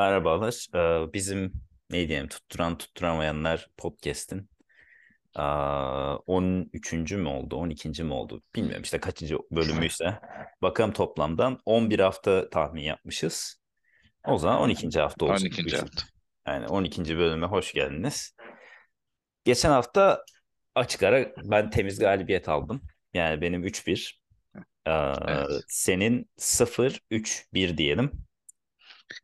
Merhabalar. Ee, Bizim ne diyelim tutturan tutturamayanlar podcast'in aa, 13. mü oldu, 12. mi oldu bilmiyorum işte kaçıncı bölümüyse. Bakalım toplamdan 11 hafta tahmin yapmışız. O zaman 12. hafta olsun. 12. hafta. Yani 12. bölüme hoş geldiniz. Geçen hafta açık ara ben temiz galibiyet aldım. Yani benim 3-1. Ee, Evet. Senin 0-3-1 diyelim.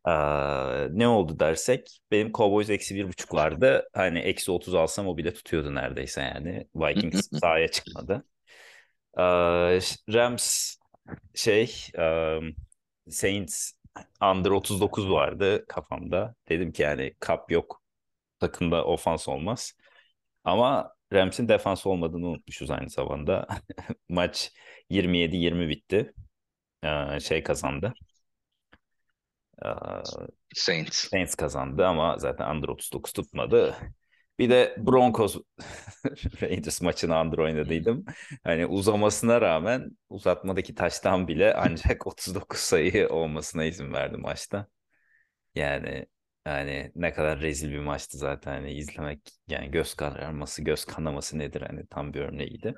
Aa, ne oldu dersek benim Cowboys eksi bir buçuk vardı. Hani eksi 30 alsam o bile tutuyordu neredeyse yani. Vikings sahaya çıkmadı. Aa, Rams şey um, Saints under 39 vardı kafamda. Dedim ki yani kap yok. Takımda ofans olmaz. Ama Rams'in defans olmadığını unutmuşuz aynı zamanda. Maç 27-20 bitti. Aa, şey kazandı. Saints. Saints kazandı ama zaten under 39 tutmadı. Bir de Broncos Raiders maçını under oynadıydım. Hani uzamasına rağmen uzatmadaki taştan bile ancak 39 sayı olmasına izin verdi maçta. Yani yani ne kadar rezil bir maçtı zaten hani izlemek yani göz kararması göz kanaması nedir hani tam bir örneğiydi.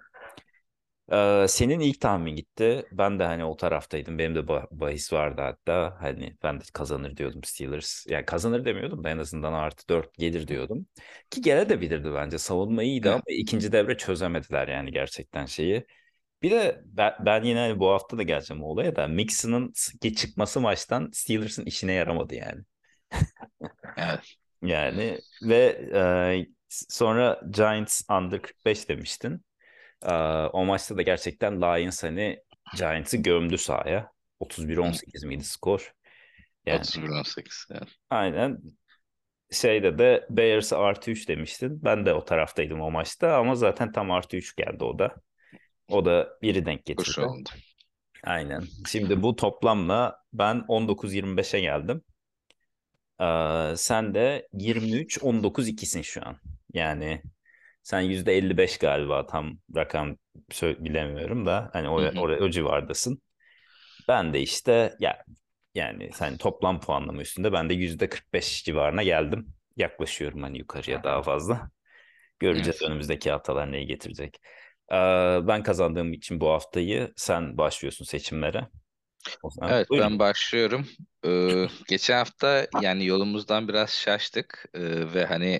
Ee, senin ilk tahmin gitti. Ben de hani o taraftaydım. Benim de bah- bahis vardı hatta. Hani ben de kazanır diyordum Steelers. Yani kazanır demiyordum da en azından artı 4 gelir diyordum. Ki gene de bilirdi bence. Savunma iyiydi ama ikinci devre çözemediler yani gerçekten şeyi. Bir de ben, ben yine hani bu hafta da geleceğim olaya da Mixon'ın çıkması maçtan Steelers'ın işine yaramadı yani. Evet. Yani ve e, sonra Giants under 45 demiştin. Ee, o maçta da gerçekten Lions hani Giants'ı gömdü sahaya. 31-18 miydi skor? Yani 31-18. Evet. aynen şeyde de Bears'ı artı 3 demiştin. Ben de o taraftaydım o maçta ama zaten tam artı 3 geldi o da. O da biri denk getirdi. oldu. Aynen. Şimdi bu toplamla ben 19-25'e geldim. Ee, sen de 23-19-2'sin şu an. Yani sen %55 galiba tam rakam bilemiyorum da hani o, o, o civardasın. Ben de işte ya yani sen toplam puanlama üstünde ben de %45 civarına geldim. Yaklaşıyorum hani yukarıya daha fazla. Göreceğiz Evet. önümüzdeki haftalar neyi getirecek. Ee, ben kazandığım için bu haftayı sen başlıyorsun seçimlere. Zaman Evet buyurun. ben başlıyorum. Ee, geçen hafta yani yolumuzdan biraz şaştık Ee, ve hani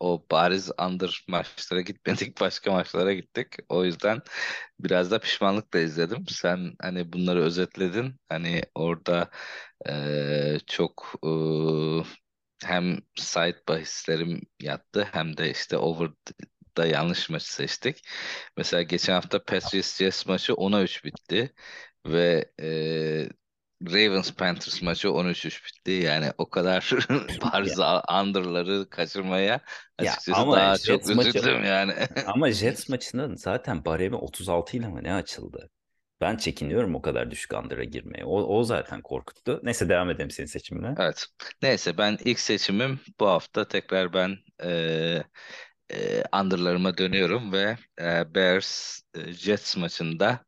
o bariz under maçlara gitmedik başka maçlara gittik. O yüzden biraz da pişmanlıkla izledim. Sen hani bunları özetledin. Hani orada e, çok e, hem side bahislerim yattı hem de işte over da yanlış maçı seçtik. Mesela geçen hafta Patriots Jets maçı 10'a 3 bitti ve e, Ravens Panthers maçı 13-3 bitti. Yani o kadar Ya, bariz under'ları kaçırmaya ya açıkçası ama daha çok Jets maçı üzüldüm yani. ama Jets maçının zaten baremi 36 ile mi ne açıldı? Ben çekiniyorum o kadar düşük under'a girmeye. O, o zaten korkuttu. Neyse devam edelim senin seçimine. Evet. Neyse ben ilk seçimim bu hafta tekrar ben e, e, under'larıma dönüyorum ve e, Bears e, Jets maçında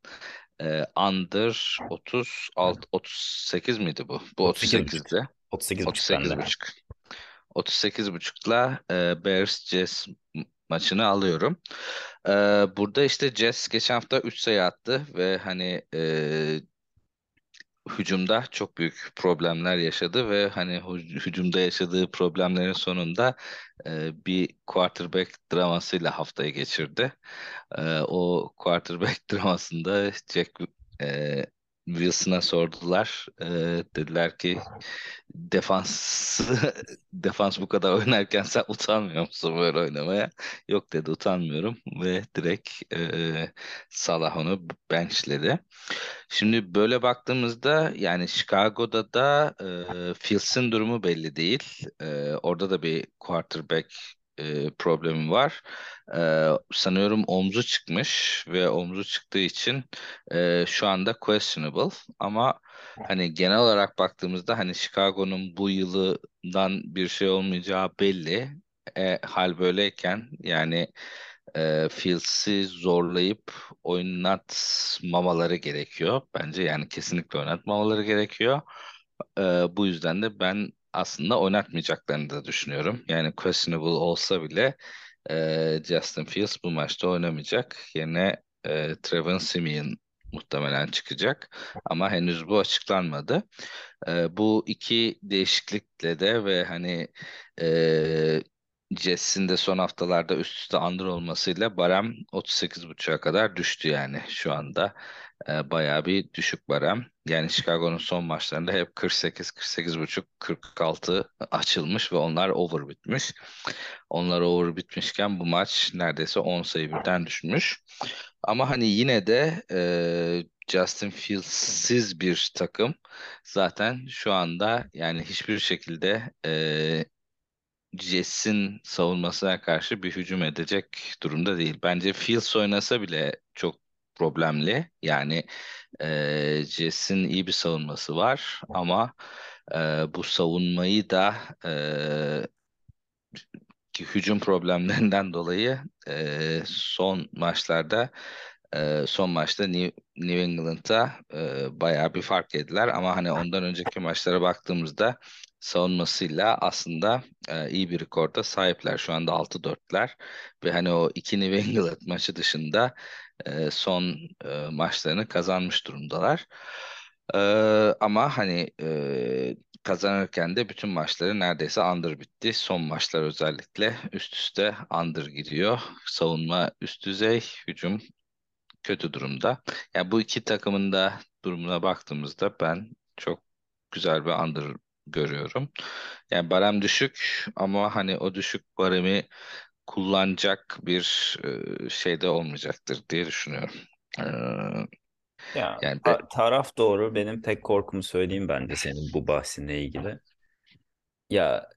e, under 36 38 miydi bu? Bu 38,5. 38'di. 38,5 bende. 38,5. 38,5'la e, Bears Jets maçını alıyorum. E, burada işte Jets geçen hafta 3 sayı attı ve hani e, hücumda çok büyük problemler yaşadı ve hani hü- hücumda yaşadığı problemlerin sonunda e, bir quarterback dramasıyla haftayı geçirdi. E, o quarterback dramasında Jack e, Wilson'a sordular. E, dediler ki defans defans bu kadar oynarken sen utanmıyor musun böyle oynamaya? Yok dedi utanmıyorum ve direkt e, Salah onu benchledi. Şimdi böyle baktığımızda yani Chicago'da da e, Fields'in durumu belli değil. E, orada da bir quarterback e, problemi var. E, sanıyorum omzu çıkmış ve omzu çıktığı için e, şu anda questionable. Ama hani genel olarak baktığımızda hani Chicago'nun bu yılından bir şey olmayacağı belli. E, hal böyleyken yani e, Fields'i zorlayıp oynatmamaları gerekiyor. Bence yani kesinlikle oynatmamaları gerekiyor. E, bu yüzden de ben aslında oynatmayacaklarını da düşünüyorum. Yani questionable olsa bile e, Justin Fields bu maçta oynamayacak. Yerine e, Trevor Simeon muhtemelen çıkacak. Ama henüz bu açıklanmadı. E, bu iki değişiklikle de ve hani e, Jets'in de son haftalarda üst üste under olmasıyla barem 38.5'a kadar düştü yani şu anda. E, bayağı bir düşük barem. Yani Chicago'nun son maçlarında hep 48, 48.5, 46 açılmış ve onlar over bitmiş. Onlar over bitmişken bu maç neredeyse 10 sayı birden düşmüş. Ama hani yine de e, Justin Fields'siz bir takım zaten şu anda yani hiçbir şekilde e, Jets'in savunmasına karşı bir hücum edecek durumda değil. Bence Fields oynasa bile çok problemli. Yani e, Jets'in iyi bir savunması var ama e, bu savunmayı da e, hücum problemlerinden dolayı e, son maçlarda e, son maçta New, New England'a e, bayağı bir fark yediler ama hani ondan önceki maçlara baktığımızda savunmasıyla aslında e, iyi bir rekorda sahipler. Şu anda 6-4'ler ve hani o iki New England maçı dışında e, son e, maçlarını kazanmış durumdalar. E, ama hani kazanırken de bütün maçları neredeyse under bitti. Son maçlar özellikle üst üste under gidiyor. Savunma üst düzey, hücum kötü durumda. Yani bu iki takımın da durumuna baktığımızda ben çok güzel bir under görüyorum. Yani barem düşük ama hani o düşük baremi kullanacak bir e, şey de olmayacaktır diye düşünüyorum. Ee, Ya yani ta- be, taraf doğru. Benim tek korkumu söyleyeyim bence senin bu bahsinle ilgili. Ya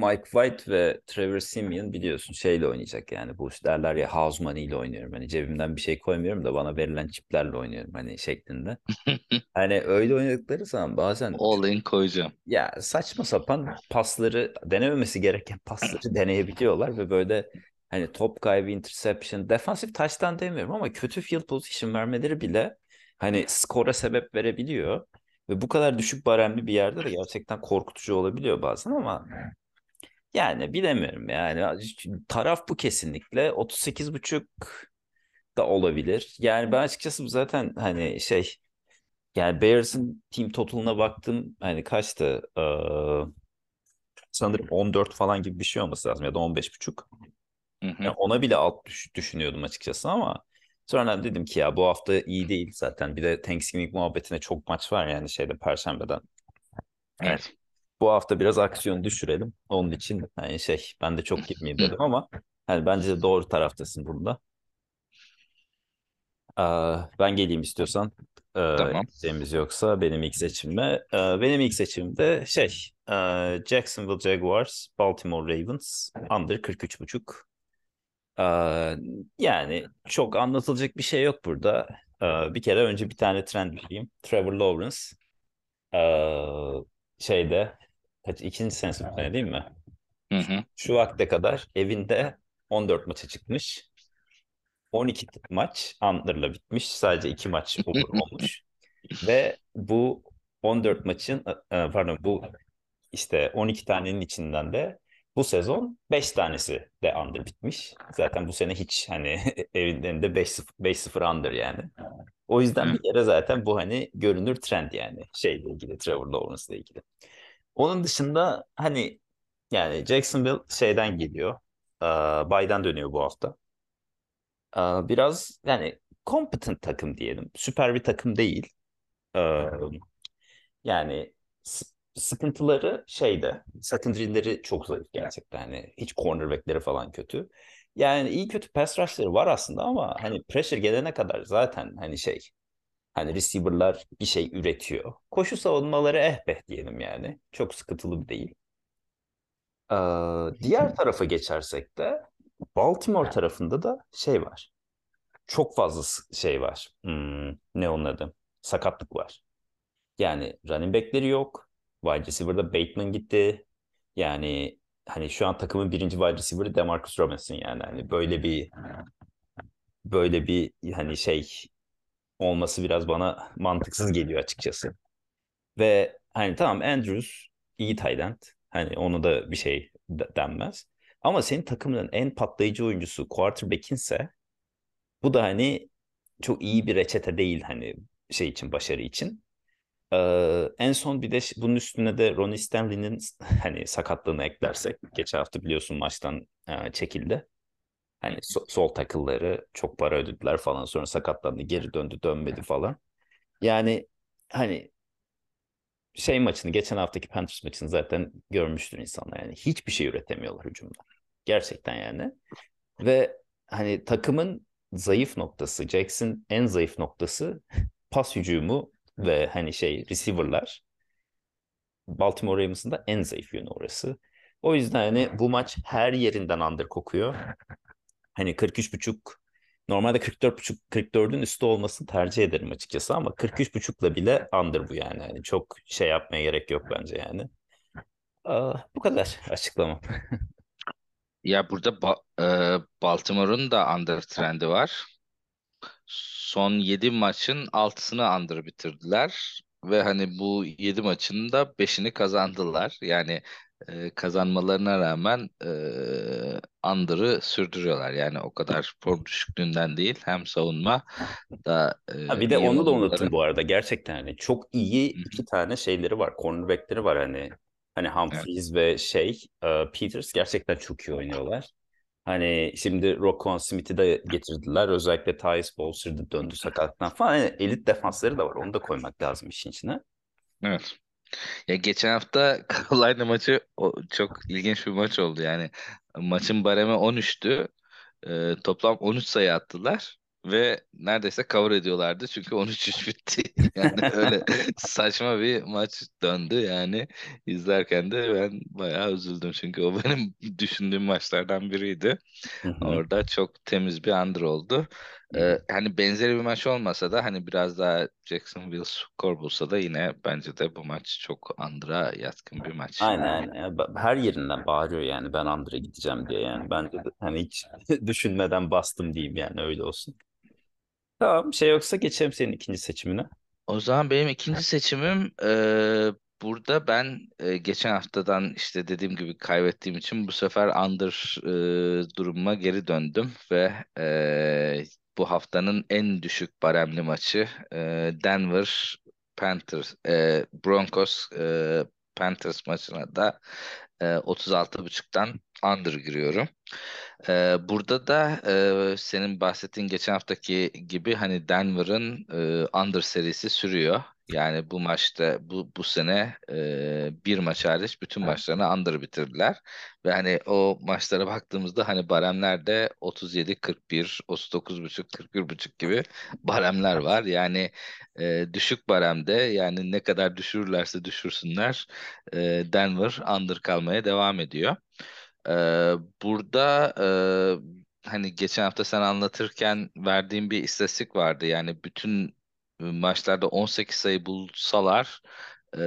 Mike White ve Trevor Simeon biliyorsun şeyle oynayacak yani bu derler ya house money ile oynuyorum. Hani cebimden bir şey koymuyorum da bana verilen çiplerle oynuyorum hani şeklinde. Hani öyle oynadıkları zaman bazen all in koyacağım. ya saçma sapan pasları denememesi gereken pasları deneyebiliyorlar ve böyle hani top kaybı, interception, defansif touchdown demiyorum ama kötü field position vermeleri bile hani skora sebep verebiliyor. Ve bu kadar düşük baremli bir yerde de gerçekten korkutucu olabiliyor bazen ama yani bilemiyorum yani taraf bu kesinlikle 38.5 da olabilir. Yani ben açıkçası zaten hani şey yani Bears'ın team total'ına baktım hani kaçtı? Ee, sanırım 14 falan gibi bir şey olması lazım ya da 15.5. Hı hı. Yani ona bile alt düş- düşünüyordum açıkçası ama sonra dedim ki ya bu hafta iyi değil zaten. Bir de Thanksgiving muhabbetine çok maç var yani şeyde Perşembe'den. Evet. Bu hafta biraz aksiyon düşürelim. Onun için hani şey ben de çok girmeyeyim dedim ama hani bence de doğru taraftasın burada. Aa, ben geleyim istiyorsan. Ee, Tamam. yoksa benim ilk seçimime. Ee, benim ilk seçimimde şey e, Jacksonville Jaguars, Baltimore Ravens under 43.5. Ee, yani çok anlatılacak bir şey yok burada. Ee, bir kere önce bir tane trend vereyim. Trevor Lawrence ee, şeyde kaç ikinci senesi bu sene değil mi? Hı hı. Şu vakte kadar evinde 14 maça çıkmış. 12 maç under'la bitmiş. Sadece 2 maç over olmuş. Ve bu 14 maçın e, pardon bu işte 12 tanenin içinden de bu sezon 5 tanesi de under bitmiş. Zaten bu sene hiç hani evinde 5-0 5-0 under yani. O yüzden bir kere zaten bu hani görünür trend yani şeyle ilgili Trevor Lawrence'la ilgili. Onun dışında hani yani Jacksonville şeyden geliyor. Ee, baydan dönüyor bu hafta. Biraz yani competent takım diyelim. Süper bir takım değil. Yani sıkıntıları şeyde secondary'leri çok zayıf gerçekten. Hani hiç cornerback'leri falan kötü. Yani iyi kötü pass rush'ları var aslında ama hani pressure gelene kadar zaten hani şey hani receiver'lar bir şey üretiyor. Koşu savunmaları eh be diyelim yani. Çok sıkıntılı bir değil. Ee, diğer tarafa geçersek de Baltimore tarafında da şey var. Çok fazla şey var. Hmm, ne onun adı? Sakatlık var. Yani running back'leri yok. Wide receiver'da Bateman gitti. Yani hani şu an takımın birinci wide receiver'ı Demarcus Robinson yani. Hani böyle bir böyle bir hani şey olması biraz bana mantıksız geliyor açıkçası. Ve hani tamam Andrews iyi end. Hani onu da bir şey denmez. Ama senin takımının en patlayıcı oyuncusu quarterback'inse bu da hani çok iyi bir reçete değil hani şey için başarı için. Ee, en son bir de bunun üstüne de Ronnie Stanley'nin hani sakatlığını eklersek geçen hafta biliyorsun maçtan e, çekildi. Hani so- sol takılları çok para ödediler falan sonra sakatlandı geri döndü dönmedi falan. Yani hani şey maçını geçen haftaki Panthers maçını zaten görmüştür insanlar yani hiçbir şey üretemiyorlar hücumda. Gerçekten yani. Ve hani takımın zayıf noktası, Jackson en zayıf noktası pas hücumu ve hani şey receiver'lar. Baltimore Ravens'ın da en zayıf yönü orası. O yüzden hani bu maç her yerinden under kokuyor. Hani 43.5 normalde 44.5 44'ün üstü olmasını tercih ederim açıkçası ama 43.5'la bile under bu yani. yani. Çok şey yapmaya gerek yok bence yani. Aa, bu kadar açıklamam. Ya burada ba e, Baltimore'un da under trendi var. Son 7 maçın 6'sını under bitirdiler ve hani bu 7 maçın da 5'ini kazandılar. Yani e, kazanmalarına rağmen e, under'ı sürdürüyorlar. Yani o kadar form düşüklüğünden değil hem savunma da e, Ha, bir de onu da unuttum bu arada. Gerçekten hani çok iyi iki tane şeyleri var. Cornerback'leri var hani. Hani Humphries ve şey e, Peters gerçekten çok iyi oynuyorlar. Hani şimdi Roquan Smith'i de getirdiler. Özellikle Bowser da döndü sakatlıktan falan. Yani elit defansları da var. Onu da koymak lazım işin içine. Evet. Ya geçen hafta Carolina maçı o, çok ilginç bir maç oldu yani. Maçın baremi 13'tü. Ee, toplam 13 sayı attılar ve neredeyse cover ediyorlardı çünkü 13-3 bitti. Yani öyle saçma bir maç döndü yani izlerken de ben bayağı üzüldüm çünkü o benim düşündüğüm maçlardan biriydi. Orada çok temiz bir under oldu. Ee, hani benzeri bir maç olmasa da hani biraz daha Jacksonville skor bulsa da yine bence de bu maç çok under'a yatkın bir maç. Aynen aynen. Her yerinden bağırıyor yani ben Andre'e gideceğim diye yani. Ben de hani hiç düşünmeden bastım diyeyim yani öyle olsun. Tamam şey yoksa geçelim senin ikinci seçimine. O zaman benim ikinci seçimim e, burada ben e, geçen haftadan işte dediğim gibi kaybettiğim için bu sefer under e, durumuma geri döndüm ve e, bu haftanın en düşük baremli maçı e, Denver Panthers e, Broncos e, Panthers maçına da e, 36.5'tan under giriyorum. Ee, burada da e, senin bahsettiğin geçen haftaki gibi hani Denver'ın e, under serisi sürüyor. Yani bu maçta bu bu sene e, bir maç hariç bütün maçlarını under bitirdiler. Ve hani o maçlara baktığımızda hani baremlerde 37 41, 39.5, 41.5 gibi baremler var. Yani e, düşük baremde yani ne kadar düşürürlerse düşürsünler e, Denver under kalmaya devam ediyor. Ee, burada e, hani geçen hafta sen anlatırken verdiğim bir istatistik vardı. Yani bütün maçlarda 18 sayı bulsalar e,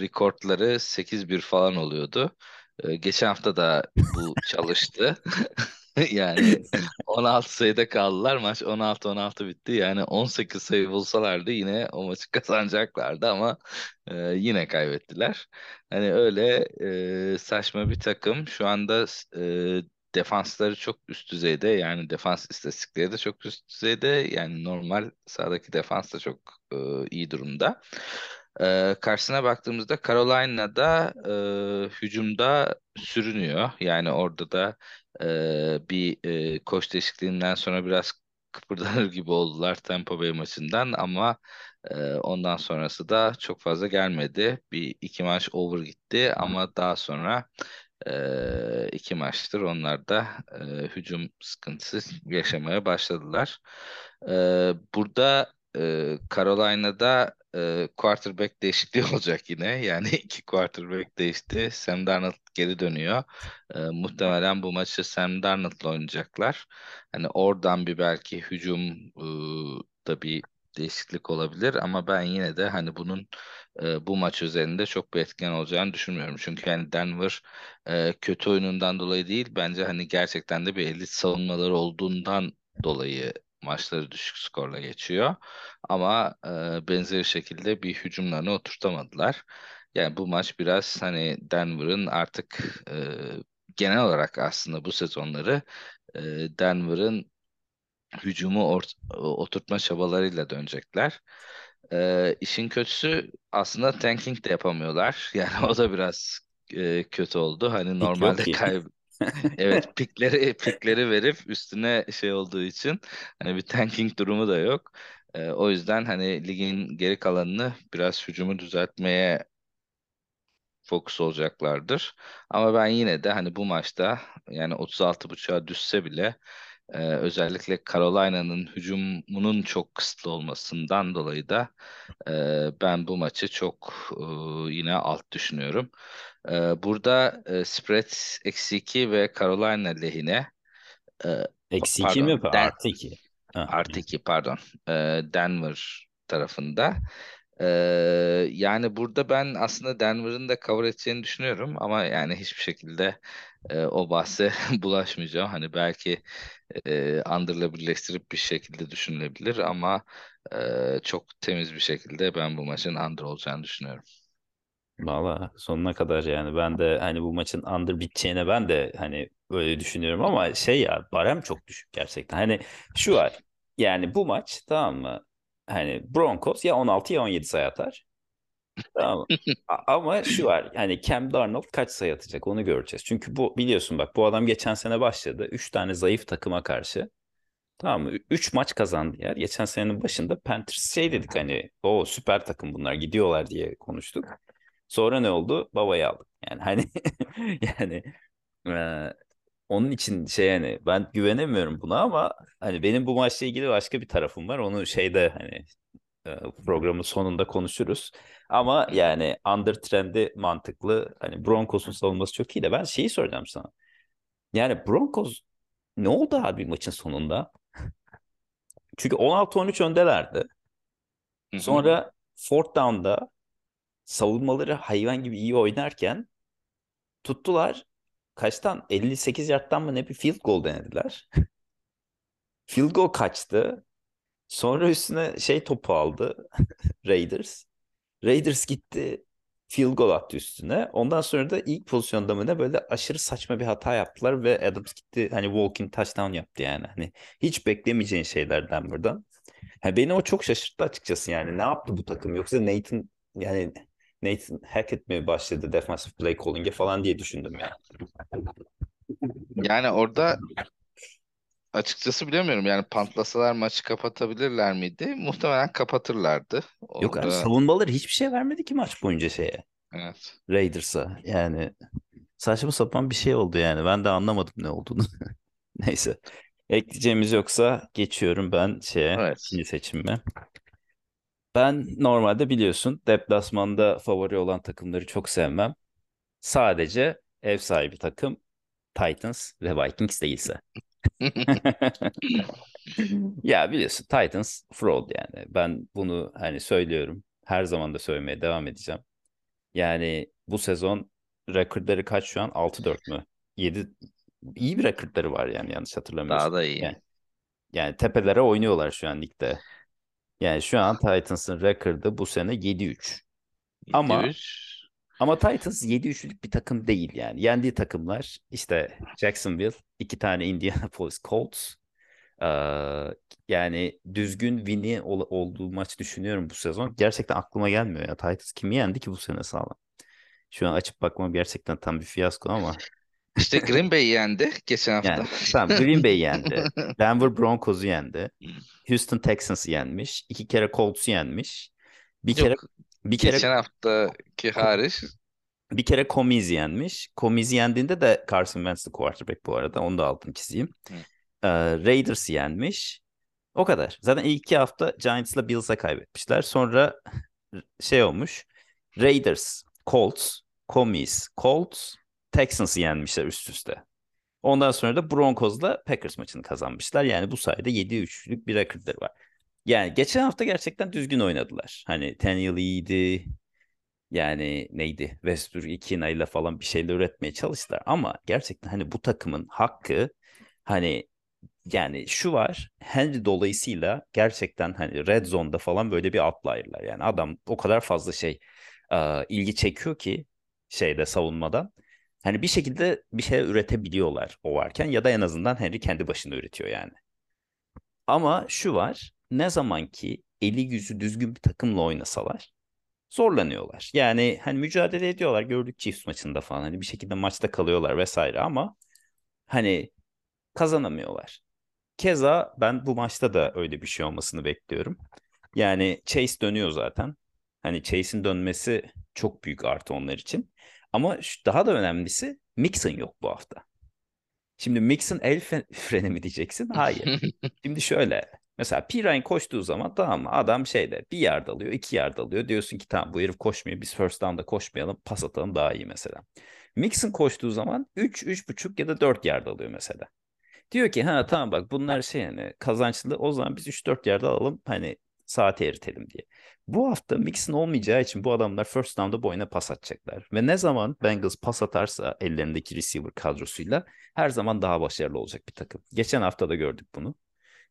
rekortları 8-1 falan oluyordu. E, geçen hafta da bu çalıştı. Yani 16 sayıda kaldılar. Maç 16-16 bitti. Yani 18 sayı bulsalardı yine o maçı kazanacaklardı ama e, yine kaybettiler. Hani öyle e, saçma bir takım. Şu anda e, defansları çok üst düzeyde. Yani defans istatistikleri de çok üst düzeyde. Yani normal sahadaki defans da çok e, iyi durumda. E, karşısına baktığımızda Carolina'da e, hücumda sürünüyor. Yani orada da e, bir e, koç değişikliğinden sonra biraz kıpırdanır gibi oldular Tampa Bay maçından ama e, ondan sonrası da çok fazla gelmedi. Bir iki maç over gitti ama daha sonra e, iki maçtır onlar da e, hücum sıkıntısı yaşamaya başladılar. E, burada e, Carolina'da e, quarterback değişikliği olacak yine. Yani iki quarterback değişti. Sam Darnold geri dönüyor. E, muhtemelen bu maçı Sam Darnold'la oynayacaklar. Hani oradan bir belki hücum e, da bir değişiklik olabilir ama ben yine de hani bunun e, bu maç üzerinde çok bir etken olacağını düşünmüyorum. Çünkü yani Denver e, kötü oyunundan dolayı değil bence hani gerçekten de bir elit savunmaları olduğundan dolayı maçları düşük skorla geçiyor. Ama e, benzeri şekilde bir hücumlarını oturtamadılar. Yani bu maç biraz hani Denver'ın artık e, genel olarak aslında bu sezonları e, Denver'ın hücumu ort- oturtma çabalarıyla dönecekler. E, işin kötüsü aslında tanking de yapamıyorlar. Yani o da biraz e, kötü oldu. Hani Pik normalde kay Evet pikleri pikleri verip üstüne şey olduğu için hani bir tanking durumu da yok. Ee, o yüzden hani ligin geri kalanını biraz hücumu düzeltmeye fokus olacaklardır. Ama ben yine de hani bu maçta yani 36.5'a düşse bile e, özellikle Carolina'nın hücumunun çok kısıtlı olmasından dolayı da e, ben bu maçı çok e, yine alt düşünüyorum. E, burada e, spread eksi 2 ve Carolina lehine e, Eksi 2 mi Artı 2. Ha, artı 2 pardon e, Denver tarafında. E, yani burada ben aslında Denver'ın da cover edeceğini düşünüyorum ama yani hiçbir şekilde e, o bahse bulaşmayacağım. Hani belki e, Under'la birleştirip bir şekilde düşünülebilir ama e, çok temiz bir şekilde ben bu maçın Under olacağını düşünüyorum. Valla sonuna kadar yani ben de hani bu maçın under biteceğine ben de hani öyle düşünüyorum ama şey ya barem çok düşük gerçekten. Hani şu var yani bu maç tamam mı? Hani Broncos ya 16 ya 17 sayı atar. Tamam Ama şu var hani Cam Darnold kaç sayı atacak onu göreceğiz. Çünkü bu biliyorsun bak bu adam geçen sene başladı. 3 tane zayıf takıma karşı. Tamam mı? 3 maç kazandı yer. Geçen senenin başında Panthers şey dedik hani o süper takım bunlar gidiyorlar diye konuştuk. Sonra ne oldu? Babayı aldık. Yani hani yani e, onun için şey yani ben güvenemiyorum buna ama hani benim bu maçla ilgili başka bir tarafım var. Onu şeyde hani programın sonunda konuşuruz. Ama yani under trendi mantıklı. Hani Broncos'un savunması çok iyi de ben şeyi soracağım sana. Yani Broncos ne oldu abi maçın sonunda? Çünkü 16-13 öndelerdi. Sonra fourth down'da savunmaları hayvan gibi iyi oynarken tuttular. Kaçtan? 58 yardtan mı ne bir field goal denediler. Field goal kaçtı. Sonra üstüne şey topu aldı Raiders. Raiders gitti field goal attı üstüne. Ondan sonra da ilk pozisyonda mı ne böyle aşırı saçma bir hata yaptılar ve Adams gitti hani walking touchdown yaptı yani. Hani hiç beklemeyeceğin şeylerden buradan. Ha, beni o çok şaşırttı açıkçası yani. Ne yaptı bu takım? Yoksa Nathan yani Nathan Hackett mi başladı defensive play calling'e falan diye düşündüm yani. Yani orada açıkçası bilemiyorum. Yani pantlasalar maçı kapatabilirler miydi? Muhtemelen kapatırlardı. Yok abi Orada savunmaları hiçbir şey vermedi ki maç boyunca şeye. evet. Raiders'a. Yani saçma sapan bir şey oldu yani. Ben de anlamadım ne olduğunu. Neyse. Ekleyeceğimiz yoksa geçiyorum ben şeye Evet. ikinci seçimime. Ben normalde biliyorsun deplasmanda favori olan takımları çok sevmem. Sadece ev sahibi takım Titans ve Vikings değilse. Ya biliyorsun Titans fraud yani. Ben bunu hani söylüyorum. Her zaman da söylemeye devam edeceğim. Yani bu sezon rekordları kaç şu an? 6-4 mü? 7 iyi bir rekordları var yani yanlış hatırlamıyorsam. Daha da iyi. Yani, yani tepelere oynuyorlar şu an ligde. Yani şu an Titans'ın rekordu bu sene 7-3. Ama 7-3. Ama Titans 7-3'lük bir takım değil yani. Yendiği takımlar işte Jacksonville, iki tane Indianapolis Colts. Ee, yani düzgün win'i ol- olduğu maç düşünüyorum bu sezon. Gerçekten aklıma gelmiyor ya. Titans kimi yendi ki bu sene sağlam? Şu an açıp bakmam gerçekten tam bir fiyasko ama. İşte Green Bay yendi geçen hafta. Yani tamam Green Bay yendi. Denver Broncos'u yendi. Houston Texans'ı yenmiş. iki kere Colts'u yenmiş. Bir kere Yok. bir kere Geçen haftaki hariç bir kere Commiz yenmiş. Commiz yendiğinde de Carson Wentz'li quarterback bu arada. Onu da altını çizeyim. Ee, Raiders yenmiş. O kadar. Zaten ilk iki hafta Giants'la Bills'a kaybetmişler. Sonra şey olmuş. Raiders, Colts, Commies, Colts, Texans'ı yenmişler üst üste. Ondan sonra da Broncos'la Packers maçını kazanmışlar. Yani bu sayede 7-3'lük bir rekordları var. Yani geçen hafta gerçekten düzgün oynadılar. Hani Tannehill iyiydi. Yani neydi? Westbrook ikna ile falan bir şeyler üretmeye çalıştılar. Ama gerçekten hani bu takımın hakkı hani yani şu var. Henry dolayısıyla gerçekten hani red zone'da falan böyle bir outlier'lar. Yani adam o kadar fazla şey ilgi çekiyor ki şeyde savunmadan. Hani bir şekilde bir şey üretebiliyorlar o varken ya da en azından Henry kendi başına üretiyor yani. Ama şu var ne zaman ki eli yüzü düzgün bir takımla oynasalar zorlanıyorlar. Yani hani mücadele ediyorlar gördük Chiefs maçında falan hani bir şekilde maçta kalıyorlar vesaire ama hani kazanamıyorlar. Keza ben bu maçta da öyle bir şey olmasını bekliyorum. Yani Chase dönüyor zaten. Hani Chase'in dönmesi çok büyük artı onlar için. Ama daha da önemlisi Mixon yok bu hafta. Şimdi Mixon el freni mi diyeceksin? Hayır. Şimdi şöyle. Mesela Pirine koştuğu zaman tamam mı? Adam şeyde bir yard alıyor, iki yard alıyor. Diyorsun ki tamam bu herif koşmuyor. Biz first down'da koşmayalım. Pas atalım daha iyi mesela. Mixon koştuğu zaman 3, 3,5 ya da 4 yard alıyor mesela. Diyor ki ha tamam bak bunlar şey yani kazançlı o zaman biz 3-4 yerde alalım hani saati eritelim diye. Bu hafta Mixon olmayacağı için bu adamlar first down'da boyuna pas atacaklar. Ve ne zaman Bengals pas atarsa ellerindeki receiver kadrosuyla her zaman daha başarılı olacak bir takım. Geçen hafta da gördük bunu.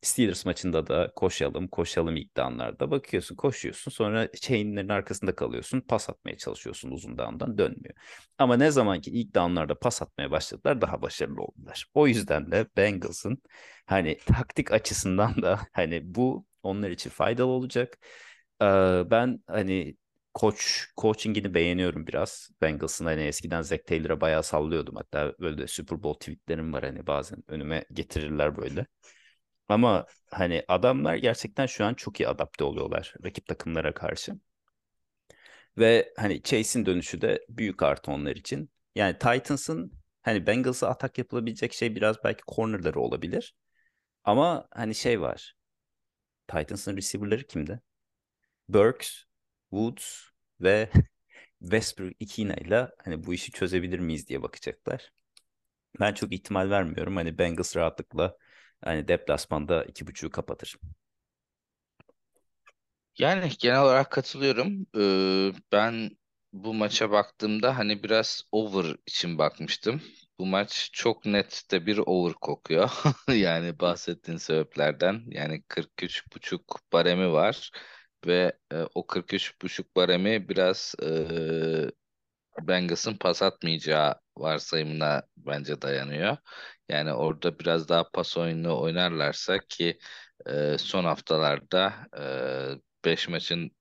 Steelers maçında da koşalım, koşalım ilk downlarda. Bakıyorsun, koşuyorsun. Sonra chainlerin arkasında kalıyorsun. Pas atmaya çalışıyorsun uzun down'dan dönmüyor. Ama ne zaman ki ilk downlarda pas atmaya başladılar daha başarılı oldular. O yüzden de Bengals'ın hani taktik açısından da hani bu onlar için faydalı olacak. Ben hani koç coaching'ini beğeniyorum biraz. Bengals'ın hani eskiden Zach Taylor'a bayağı sallıyordum. Hatta böyle Super Bowl tweetlerim var hani bazen önüme getirirler böyle. Ama hani adamlar gerçekten şu an çok iyi adapte oluyorlar rakip takımlara karşı. Ve hani Chase'in dönüşü de büyük artı onlar için. Yani Titans'ın hani Bengals'a atak yapılabilecek şey biraz belki cornerları olabilir. Ama hani şey var. Titans'ın receiver'ları kimdi? Burks, Woods ve Westbrook Ikina ile hani bu işi çözebilir miyiz diye bakacaklar. Ben çok ihtimal vermiyorum. Hani Bengals rahatlıkla hani deplasmanda iki buçuğu kapatır. Yani genel olarak katılıyorum. Ee, ben bu maça baktığımda hani biraz over için bakmıştım. Bu maç çok net de bir over kokuyor. Yani bahsettiğin sebeplerden. Yani 43.5 baremi var ve e, o 43.5 baremi biraz e, Bengals'ın pas atmayacağı varsayımına bence dayanıyor. Yani orada biraz daha pas oyunu oynarlarsa ki e, son haftalarda 5 maçın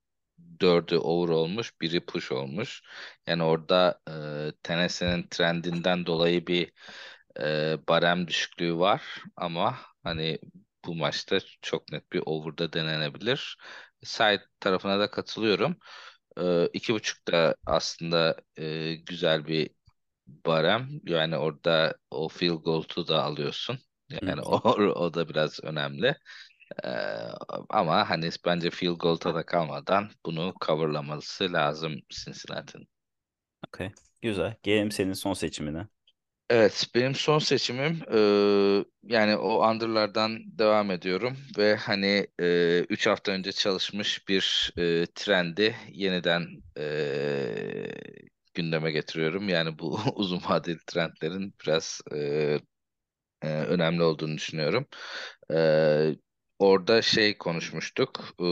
4'ü over olmuş, biri push olmuş. Yani orada e, Tennessee'nin trendinden dolayı bir e, barem düşüklüğü var ama hani bu maçta çok net bir over'da denenebilir. Side tarafına da katılıyorum. E, iki buçuk da aslında e, güzel bir barem. Yani orada o field goal'u da alıyorsun. Yani o, o da biraz önemli. Ee, ama hani bence field goal'ta da kalmadan bunu coverlaması lazım Cincinnati'nin. Okay. Güzel. Gelelim senin son seçimine. Evet, benim son seçimim e, yani o under'lardan devam ediyorum ve hani 3 hafta önce çalışmış bir e, trendi yeniden e, gündeme getiriyorum. Yani bu uzun vadeli trendlerin biraz e, e, önemli olduğunu düşünüyorum. E, orada şey konuşmuştuk. E,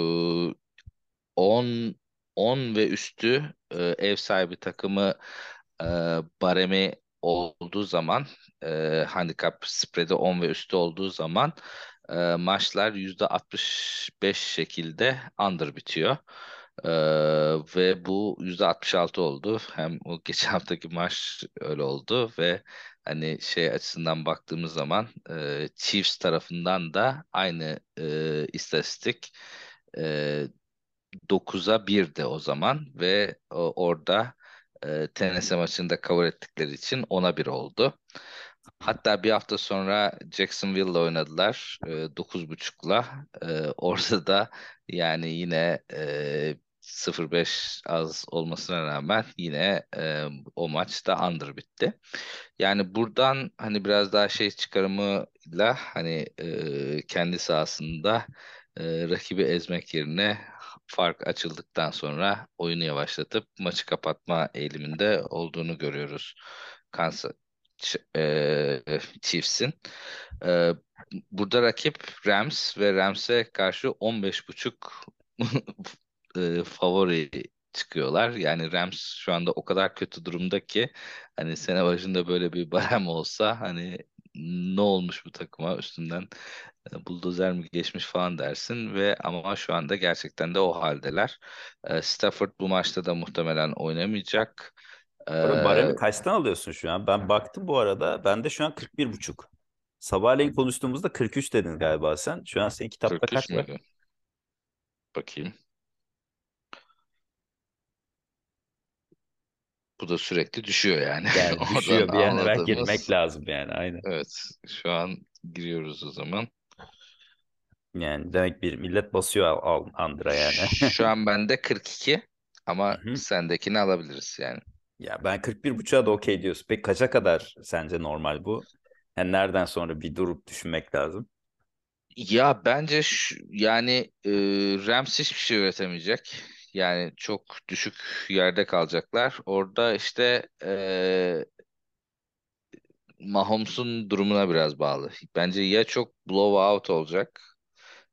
10 10 ve üstü e, ev sahibi takımı e, baremi olduğu zaman e, handicap spread'i 10 ve üstü olduğu zaman e, maçlar %65 şekilde under bitiyor. Ee, ve bu %66 oldu. Hem o geçen haftaki maç öyle oldu ve hani şey açısından baktığımız zaman e, Chiefs tarafından da aynı e, istatistik e, 9'a 1'di o zaman ve o, orada e, Tennessee maçında cover ettikleri için 10'a 1 oldu. Hatta bir hafta sonra Jacksonville'la oynadılar e, 9.5'la. E, orada da yani yine e, 0-5 az olmasına rağmen yine e, o maçta under bitti. Yani buradan hani biraz daha şey çıkarımıyla hani e, kendi sahasında e, rakibi ezmek yerine fark açıldıktan sonra oyunu yavaşlatıp maçı kapatma eğiliminde olduğunu görüyoruz. Kansas e, Chiefs'in. E, burada rakip Rams ve Rams'e karşı 15.5 e, favori çıkıyorlar. Yani Rams şu anda o kadar kötü durumda ki hani sene başında böyle bir barem olsa hani ne olmuş bu takıma üstünden e, buldozer mi geçmiş falan dersin ve ama şu anda gerçekten de o haldeler. E, Stafford bu maçta da muhtemelen oynamayacak. E, Orada baremi kaçtan alıyorsun şu an? Ben baktım bu arada. Bende şu an 41 buçuk. Sabahleyin konuştuğumuzda 43 dedin galiba sen. Şu an senin kitapta 43 kaç var? Bakayım. Bu da sürekli düşüyor yani. Yani düşüyor bir yerlere anladığımız- girmek lazım yani aynen. Evet, şu an giriyoruz o zaman. Yani demek bir millet basıyor al, al Andra yani. Şu an bende 42 ama Hı hı. sendekini alabiliriz yani. Ya ben 41 buçuğa da okey diyorsun. Peki kaça kadar sence normal bu? Yani nereden sonra bir durup düşünmek lazım? Ya bence şu, yani e, Rams hiçbir şey üretemeyecek. Yani çok düşük yerde kalacaklar. Orada işte e, Mahomes'un durumuna biraz bağlı. Bence ya çok blowout olacak.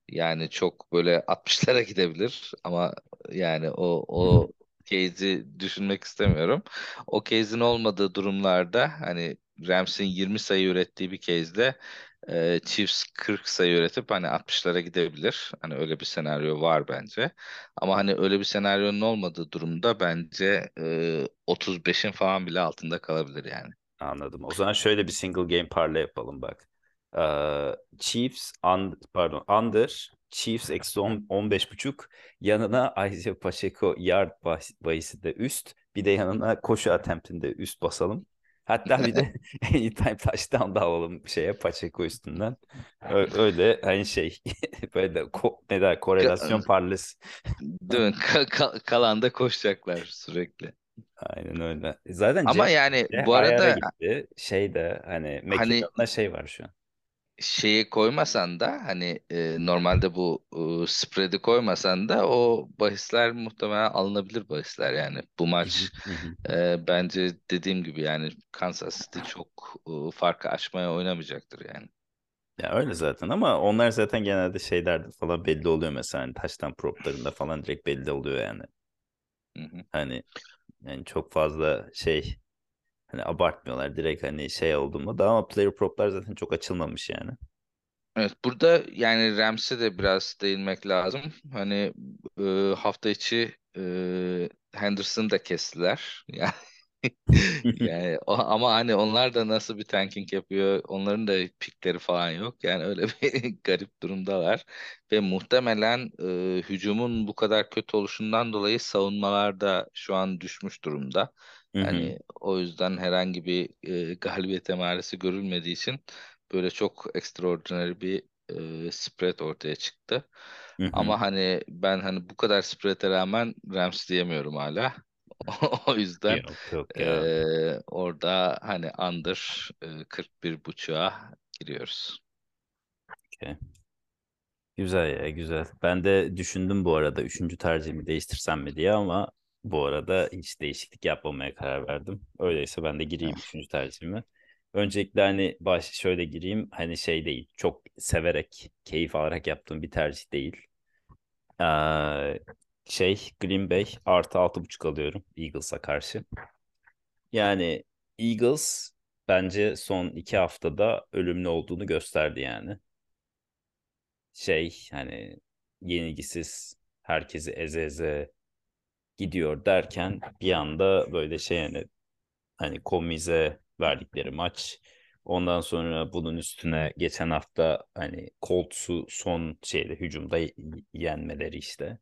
Yani çok böyle 60'lara gidebilir ama yani o o case'i düşünmek istemiyorum. O case'in olmadığı durumlarda hani Rams'in 20 sayı ürettiği bir case'de e, Chiefs 40 sayı üretip hani 60'lara gidebilir. Hani öyle bir senaryo var bence. Ama hani öyle bir senaryonun olmadığı durumda bence e, 35'in falan bile altında kalabilir yani. Anladım. O zaman şöyle bir single game parlay yapalım bak. Ee, Chiefs un, pardon under Chiefs eksi 10 15 buçuk yanına Isaiah Pacheco yard bahis- bahisi de üst bir de yanına koşu attemptinde üst basalım. Hatta bir de anytime touchdown da alalım şeye Pacheco üstünden. Öyle hani şey böyle de ko ne der korelasyon parlası. Değil? Ka- ka- kalan da koşacaklar sürekli. Aynen öyle. Zaten Ama Jack yani de bu arada gitti. Şey de hani hani McKinnon'da şey var şu an. Şeyi koymasan da hani e, normalde bu e, spread'i koymasan da o bahisler muhtemelen alınabilir bahisler yani. Bu maç e, bence dediğim gibi yani Kansas City çok e, farkı açmaya oynamayacaktır yani. Ya öyle zaten ama onlar zaten genelde şeylerde falan belli oluyor mesela hani taştan proplarında falan direkt belli oluyor yani. Hı hı. Hani yani çok fazla şey hani abartmıyorlar direkt hani şey oldu mu da ama player proplar zaten çok açılmamış yani. Evet burada yani Rams'e de biraz değinmek lazım. Hani e, hafta içi e, Henderson'ı da kestiler. Yani yani o, ama hani onlar da nasıl bir tanking yapıyor onların da pikleri falan yok. Yani öyle bir garip durumdalar. Ve muhtemelen e, hücumun bu kadar kötü oluşundan dolayı savunmalar da şu an düşmüş durumda. Hı hı. Hani o yüzden herhangi bir e, galibiyet emaresi görülmediği için böyle çok extraordinary bir e, spread ortaya çıktı. Hı hı. Ama hani ben hani bu kadar spread'e rağmen Rams diyemiyorum hala. O yüzden Yok yok ya. e, orada hani under e, 41 buçuğa giriyoruz. Okey. Güzel ya güzel. Ben de düşündüm bu arada üçüncü tercihimi değiştirsem mi diye ama bu arada hiç değişiklik yapmamaya karar verdim. Öyleyse ben de gireyim üçüncü tercihimi. Öncelikle hani baş şöyle gireyim hani şey değil çok severek keyif alarak yaptığım bir tercih değil. Ee, şey Green Bay artı altı buçuk alıyorum Eagles'a karşı. Yani Eagles bence son iki haftada ölümlü olduğunu gösterdi yani şey hani yenilgisiz herkesi eze eze gidiyor derken bir anda böyle şey yani hani komize verdikleri maç ondan sonra bunun üstüne geçen hafta hani Colts'u son şeyde hücumda yenmeleri işte.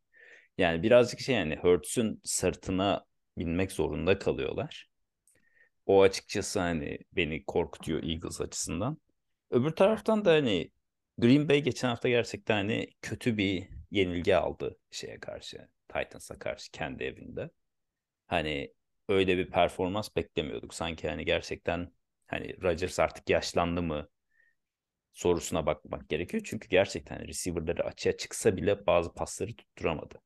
Yani birazcık şey yani Hurts'un sırtına binmek zorunda kalıyorlar. O açıkçası hani beni korkutuyor Eagles açısından. Öbür taraftan da hani Green Bay geçen hafta gerçekten hani kötü bir yenilgi aldı şeye karşı. Titans'a karşı kendi evinde. Hani öyle bir performans beklemiyorduk. Sanki hani gerçekten hani Rodgers artık yaşlandı mı sorusuna bakmak gerekiyor. Çünkü gerçekten receiver'ları açığa çıksa bile bazı pasları tutturamadı.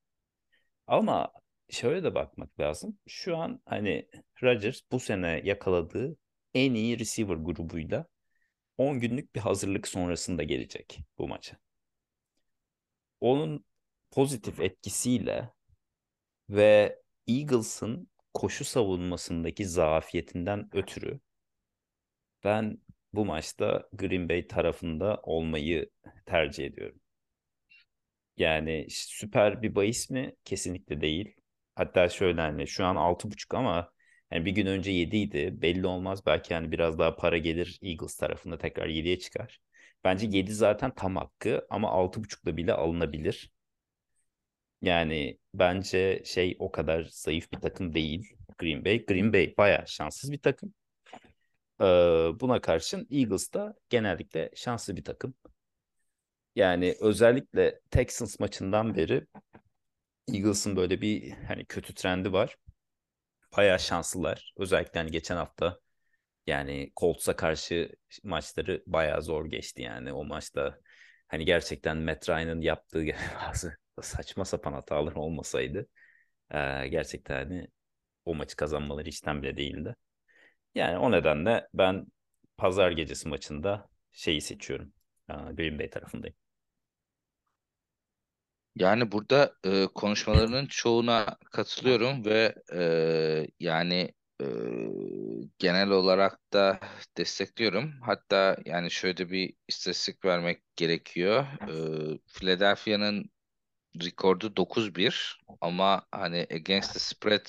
Ama şöyle de bakmak lazım. Şu an hani Rodgers bu sene yakaladığı en iyi receiver grubuyla 10 günlük bir hazırlık sonrasında gelecek bu maça. Onun pozitif etkisiyle ve Eagles'ın koşu savunmasındaki zafiyetinden ötürü ben bu maçta Green Bay tarafında olmayı tercih ediyorum. Yani süper bir bahis mi? Kesinlikle değil. Hatta şöyle hani şu an 6.5 ama yani bir gün önce 7 idi. Belli olmaz. Belki yani biraz daha para gelir Eagles tarafında tekrar 7'ye çıkar. Bence 7 zaten tam hakkı ama 6.5'da bile alınabilir. Yani bence şey o kadar zayıf bir takım değil Green Bay. Green Bay bayağı şanssız bir takım. Ee, buna karşın Eagles da genellikle şanslı bir takım. Yani özellikle Texans maçından beri Eagles'ın böyle bir hani kötü trendi var. Bayağı şanslılar. Özellikle hani geçen hafta yani Colts'a karşı maçları bayağı zor geçti yani. O maçta hani gerçekten Matt Ryan'ın yaptığı bazı saçma sapan hatalar olmasaydı e, gerçekten hani o maçı kazanmaları işten bile değildi. Yani o nedenle ben pazar gecesi maçında şeyi seçiyorum. Green Bay tarafındayım. Yani burada e, konuşmalarının çoğuna katılıyorum ve e, yani e, genel olarak da destekliyorum. Hatta yani şöyle bir istatistik vermek gerekiyor. E, Philadelphia'nın rekordu 9-1 ama hani against the spread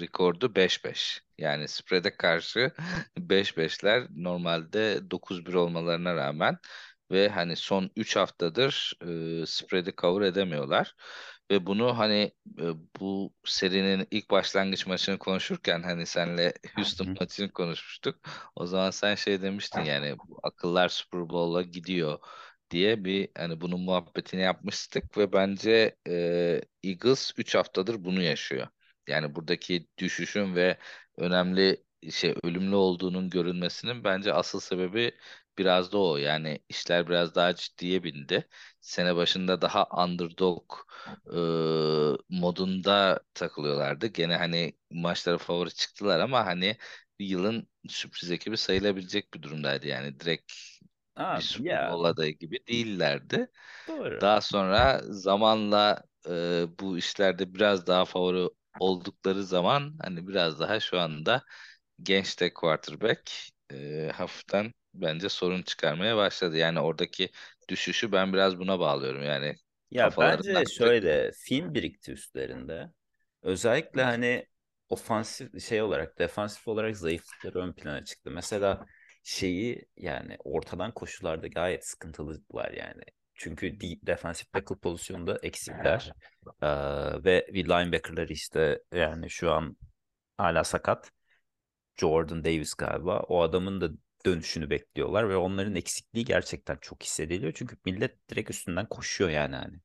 rekordu 5-5. Yani spread'e karşı 5-5'ler normalde 9-1 olmalarına rağmen ve hani son 3 haftadır e, spread'i cover edemiyorlar. Ve bunu hani e, bu serinin ilk başlangıç maçını konuşurken hani senle Houston maçını konuşmuştuk. O zaman sen şey demiştin yani akıllar Super Bowl'a gidiyor diye bir hani bunun muhabbetini yapmıştık ve bence e, Eagles 3 haftadır bunu yaşıyor. Yani buradaki düşüşün ve önemli şey ölümlü olduğunun görünmesinin bence asıl sebebi biraz da o. Yani işler biraz daha ciddiye bindi. Sene başında daha underdog e, modunda takılıyorlardı. Gene hani maçlara favori çıktılar ama hani yılın sürpriz ekibi sayılabilecek bir durumdaydı. Yani direkt Abi, bir ya adayı gibi değillerdi. doğru. Daha sonra zamanla e, bu işlerde biraz daha favori oldukları zaman hani biraz daha şu anda genç de quarterback e, hafiften bence sorun çıkarmaya başladı. Yani oradaki düşüşü ben biraz buna bağlıyorum. Yani Ya bence şöyle film birikti üstlerinde. Özellikle hani ofansif şey olarak defansif olarak zayıflıkları ön plana çıktı. Mesela şeyi yani ortadan koşularda gayet sıkıntılılar yani. Çünkü de- defensif tackle pozisyonda eksikler. Ee, ve linebacker'ları işte yani şu an hala sakat. Jordan Davis galiba. O adamın da dönüşünü bekliyorlar ve onların eksikliği gerçekten çok hissediliyor. Çünkü millet direkt üstünden koşuyor yani hani.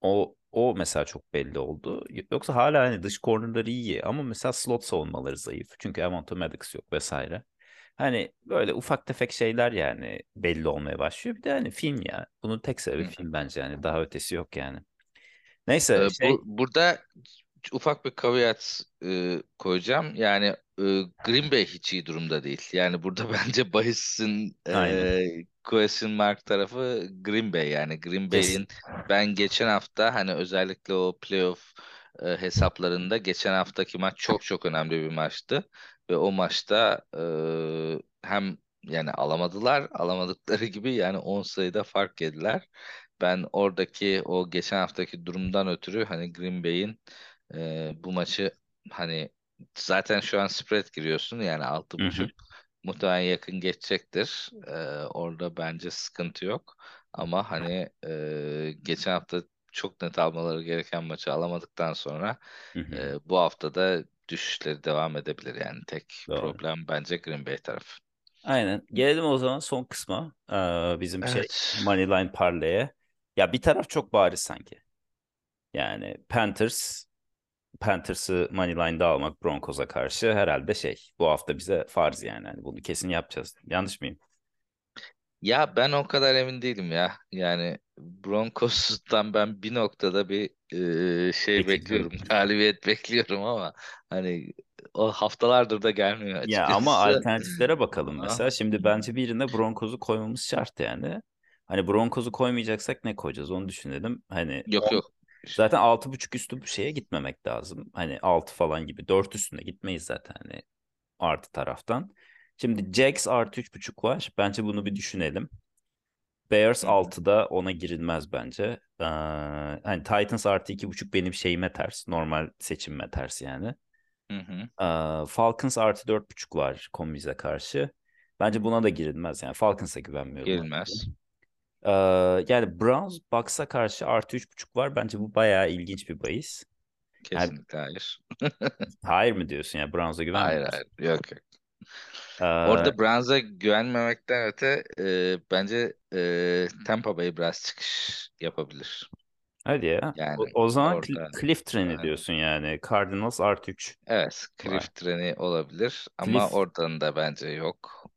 O o mesela çok belli oldu. Yoksa hala hani dış cornerları iyi ama mesela slot savunmaları zayıf. Çünkü Avonte Maddox yok vesaire. Hani böyle ufak tefek şeyler yani belli olmaya başlıyor. Bir de hani film ya. Bunun tek sebebi film bence yani. Daha ötesi yok yani. Neyse e, şey bu burada ufak bir caveat e, koyacağım. Yani e, Green Bay hiç iyi durumda değil. Yani burada bence bahisin e, question mark tarafı Green Bay. Yani Green Bay'in ben geçen hafta hani özellikle o playoff e, hesaplarında geçen haftaki maç çok çok önemli bir maçtı. Ve o maçta e, hem yani alamadılar alamadıkları gibi yani 10 sayıda fark yediler. Ben oradaki o geçen haftaki durumdan ötürü hani Green Bay'in ee, bu maçı hani zaten şu an spread giriyorsun yani altı Hı hı. buçuk muhtemelen yakın geçecektir. Ee, orada bence sıkıntı yok. Ama hani e, geçen hafta çok net almaları gereken maçı alamadıktan sonra Hı hı. e, bu haftada düşüşleri devam edebilir. Yani tek Doğru. problem bence Green Bay tarafı. Aynen. Gelelim o zaman son kısma. Ee, bizim şey Evet. Moneyline Parlay'e. Ya bir taraf çok bariz sanki. Yani Panthers Panthers'ı Moneyline'da almak Broncos'a karşı herhalde şey bu hafta bize farz yani. Hani bunu kesin yapacağız. Yanlış mıyım? Ya ben o kadar emin değilim ya. Yani Broncos'tan ben bir noktada bir e, şey Çekildim. bekliyorum. Galibiyet bekliyorum ama hani o haftalardır da gelmiyor Ya ama açıkçası. alternatiflere bakalım Ama mesela. Şimdi bence birine Broncos'u koymamız şart yani. Hani Broncos'u koymayacaksak ne koyacağız onu düşünelim. Hani yok yok. Zaten 6.5 üstü bu şeye gitmemek lazım. Hani 6 falan gibi. 4 üstüne gitmeyiz zaten hani artı taraftan. Şimdi Jags artı 3.5 var. Bence bunu bir düşünelim. Bears Hı hı. 6'da ona girilmez bence. Ee, hani Titans artı 2.5 benim şeyime ters. Normal seçimime ters yani. Hı hı. Ee, Falcons artı 4.5 var Combis'e karşı. Bence buna da girilmez. Yani Falcons'a güvenmiyorum. Girilmez. Ee, yani Browns Bucks'a karşı artı 3.5 var. Bence bu bayağı ilginç bir bahis. Yani, Kesinlikle hayır. hayır mı diyorsun ya? Browns'a güvenmiyor Hayır hayır. Yok yok. Ee, Orada Browns'a güvenmemekten öte e, bence e, Tampa Bay biraz çıkış yapabilir. hadi ya. Yani O, o zaman orada Cl- Cliff treni Aha. diyorsun yani. Cardinals artı 3 evet var. Cliff treni olabilir ama Cliff oradan da bence yok.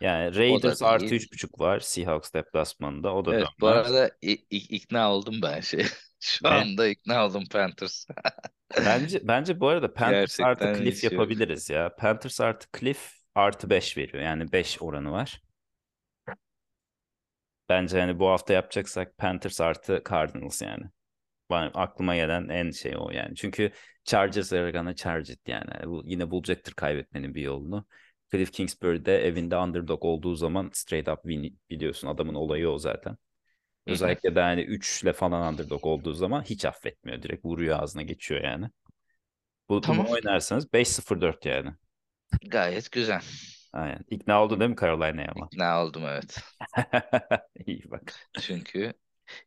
yani Raiders artı değil. 3.5 var Seahawks deplasmanında. O da Evet bu arada ikna oldum ben şey. Şu Ne? anda ikna oldum Panthers. Bence bence bu arada Panthers artı Gerçekten Cliff hiç yok. yapabiliriz ya. Panthers artı Cliff artı 5 veriyor. Yani 5 oranı var. Bence hani bu hafta yapacaksak Panthers artı Cardinals yani. Bana aklıma gelen en şey o yani. Çünkü Chargers are gonna charge it yani. Bu, yine bulacaktır kaybetmenin bir yolunu. Cliff Kingsbury'de evinde underdog olduğu zaman straight up win biliyorsun adamın olayı o zaten. Özellikle de hani 3 ile falan underdog olduğu zaman hiç affetmiyor. Direkt vuruyor ağzına geçiyor yani. Bu, bunu Tamam. oynarsanız 5-0-4 yani. Gayet güzel. Aynen. İkna oldu değil mi Carolina'ya ama? İkna oldum evet. İyi bak. Çünkü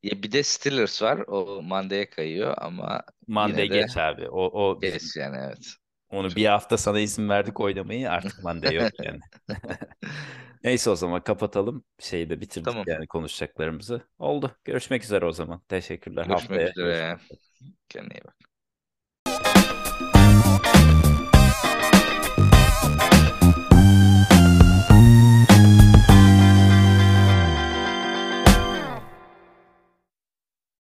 ya bir de Steelers var. O Monday'e kayıyor ama Monday de geç abi. O, o geç yani evet. onu Çok- bir hafta sana izin verdik oynamayı artık Monday yok yani. Neyse o zaman kapatalım. Şeyi de bitirdik Tamam. yani konuşacaklarımızı. Oldu. Görüşmek üzere o zaman. Teşekkürler. Görüşmek Haftaya üzere. görüşmek üzere. Kendine iyi bak.